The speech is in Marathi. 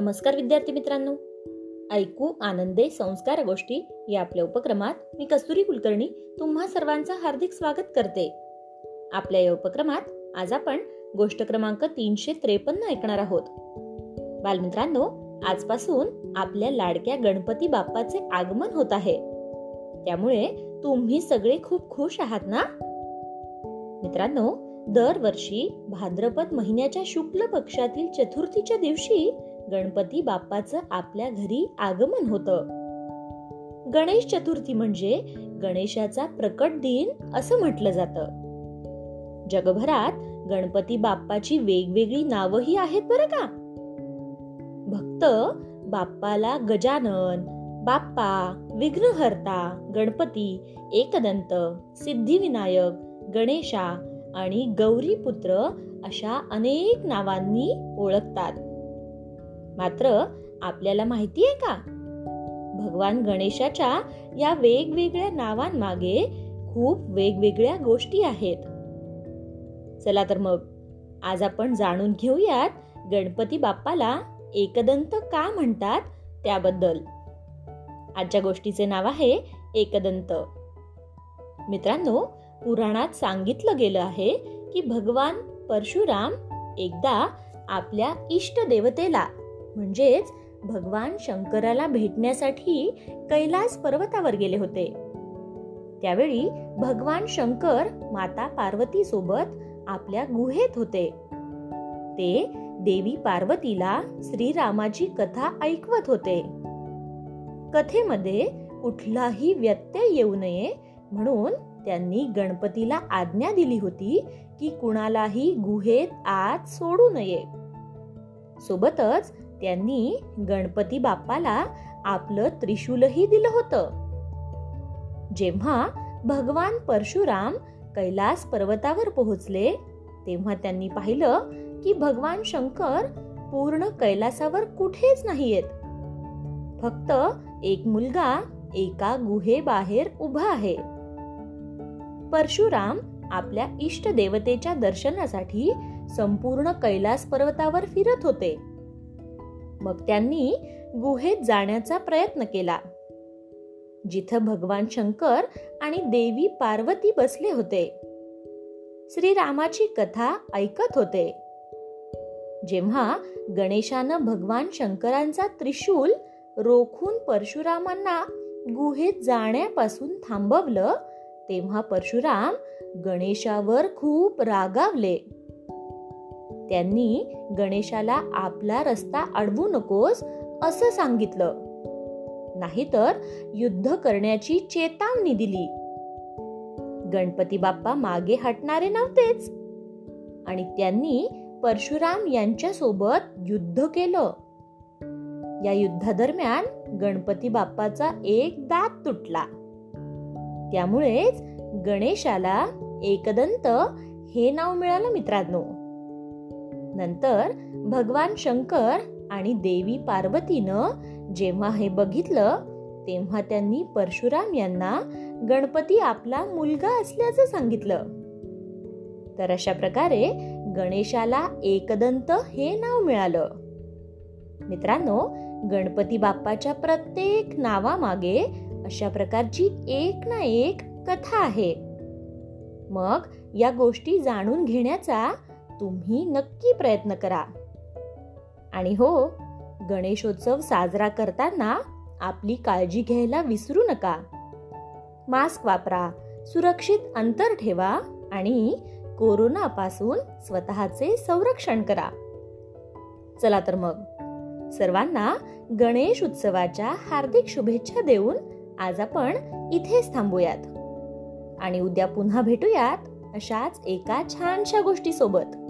नमस्कार विद्यार्थी मित्रांनो. ऐकू आनंदे संस्कार गोष्टी या आपल्या उपक्रमात मी कस्तुरी कुलकर्णी तुम्हा सर्वांचं हार्दिक स्वागत करते. आपल्या या उपक्रमात आज आपण गोष्ट क्रमांक तीनशे त्रेपन्न ऐकणार आहोत. बालमित्रांनो आजपासून आपल्या लाडक्या गणपती बाप्पाचे आगमन होत आहे. त्यामुळे तुम्ही सगळे खूप खुश आहात ना? मित्रांनो दरवर्षी भाद्रपद महिन्याच्या शुक्ल पक्षातील चतुर्थीच्या दिवशी गणपती बाप्पाचं आपल्या घरी आगमन होतं. गणेश चतुर्थी म्हणजे गणेशाचा प्रकट दिन असं म्हटलं जातं. जगभरात गणपती बाप्पाची वेगवेगळी नावही आहेत बरं का? भक्त बाप्पाला गजानन बाप्पा विघ्नहर्ता गणपती एकदंत सिद्धिविनायक गणेशा आणि गौरी पुत्र अशा अनेक नावांनी ओळखतात. मात्र आपल्याला माहिती आहे का? भगवान गणेशाच्या या वेगवेगळ्या नावांमागे खूप वेगवेगळ्या गोष्टी आहेत. चला तर मग आज आपण जाणून घेऊयात गणपती बाप्पाला एकदंत का म्हणतात त्याबद्दल. आजच्या गोष्टीचे नाव आहे एकदंत. मित्रांनो पुराणात सांगितलं गेलं आहे की भगवान परशुराम एकदा आपल्या इष्ट देवतेला म्हणजेच भगवान शंकराला भेटण्यासाठी कैलास पर्वतावर गेले होते. त्यावेळी भगवान शंकर माता पार्वती सोबत आपल्या गुहेत होते. ते देवी पार्वतीला श्रीरामाची कथा ऐकवत होते. कथेमध्ये कुठलाही व्यत्यय येऊ नये म्हणून त्यांनी गणपतीला आज्ञा दिली होती की कुणालाही गुहेत आत सोडू नये. सोबतच त्यांनी गणपती बाप्पाला आपलं त्रिशूलही दिलं होतं. जेव्हा भगवान परशुराम कैलास पर्वतावर पोहोचले तेव्हा त्यांनी पाहिलं की भगवान शंकर पूर्ण कैलासावर कुठेच नाहीयेत. फक्त एक मुलगा एका गुहेबाहेर उभा आहे. परशुराम आपल्या इष्ट देवतेच्या दर्शनासाठी संपूर्ण कैलास पर्वतावर फिरत होते. मग त्यांनी गुहेत जाण्याचा प्रयत्न केला. जिथं भगवान शंकर आणि देवी पार्वती बसले होते. श्रीरामाची कथा ऐकत होते. जेव्हा गणेशानं भगवान शंकरांचा त्रिशूल रोखून परशुरामांना गुहेत जाण्यापासून थांबवलं तेव्हा परशुराम गणेशावर खूप रागावले. त्यांनी गणेशाला आपला रस्ता अडवू नकोस असं सांगितलं. नाहीतर युद्ध करण्याची चेतावणी दिली. गणपती बाप्पा मागे हटणारे नव्हतेच. आणि त्यांनी परशुराम यांच्या सोबत युद्ध केलं. या युद्धादरम्यान गणपती बाप्पाचा एक दात तुटला. त्यामुळेच गणेशाला एकदंत हे नाव मिळालं मित्रांनो. नंतर भगवान शंकर आणि देवी पार्वतीनं जेव्हा हे बघितलं तेव्हा त्यांनी परशुराम यांना गणपती आपला मुलगा असल्याचं सांगितलं. तर अशा प्रकारे गणेशाला एकदंत हे नाव मिळालं. मित्रांनो गणपती बाप्पाच्या प्रत्येक नावामागे अशा प्रकारची एक ना एक कथा आहे. मग या गोष्टी जाणून घेण्याचा तुम्ही नक्की प्रयत्न करा. आणि हो गणेशोत्सव साजरा करताना आपली काळजी घ्यायला विसरू नका. मास्क वापरा सुरक्षित अंतर ठेवा आणि कोरोनापासून स्वतःचे संरक्षण करा. चला तर मग. सर्वांना गणेश उत्सवाच्या हार्दिक शुभेच्छा देऊन आज आपण इथेच थांबूयात. आणि उद्या पुन्हा भेटूयात अशाच एका छानशा गोष्टी सोबत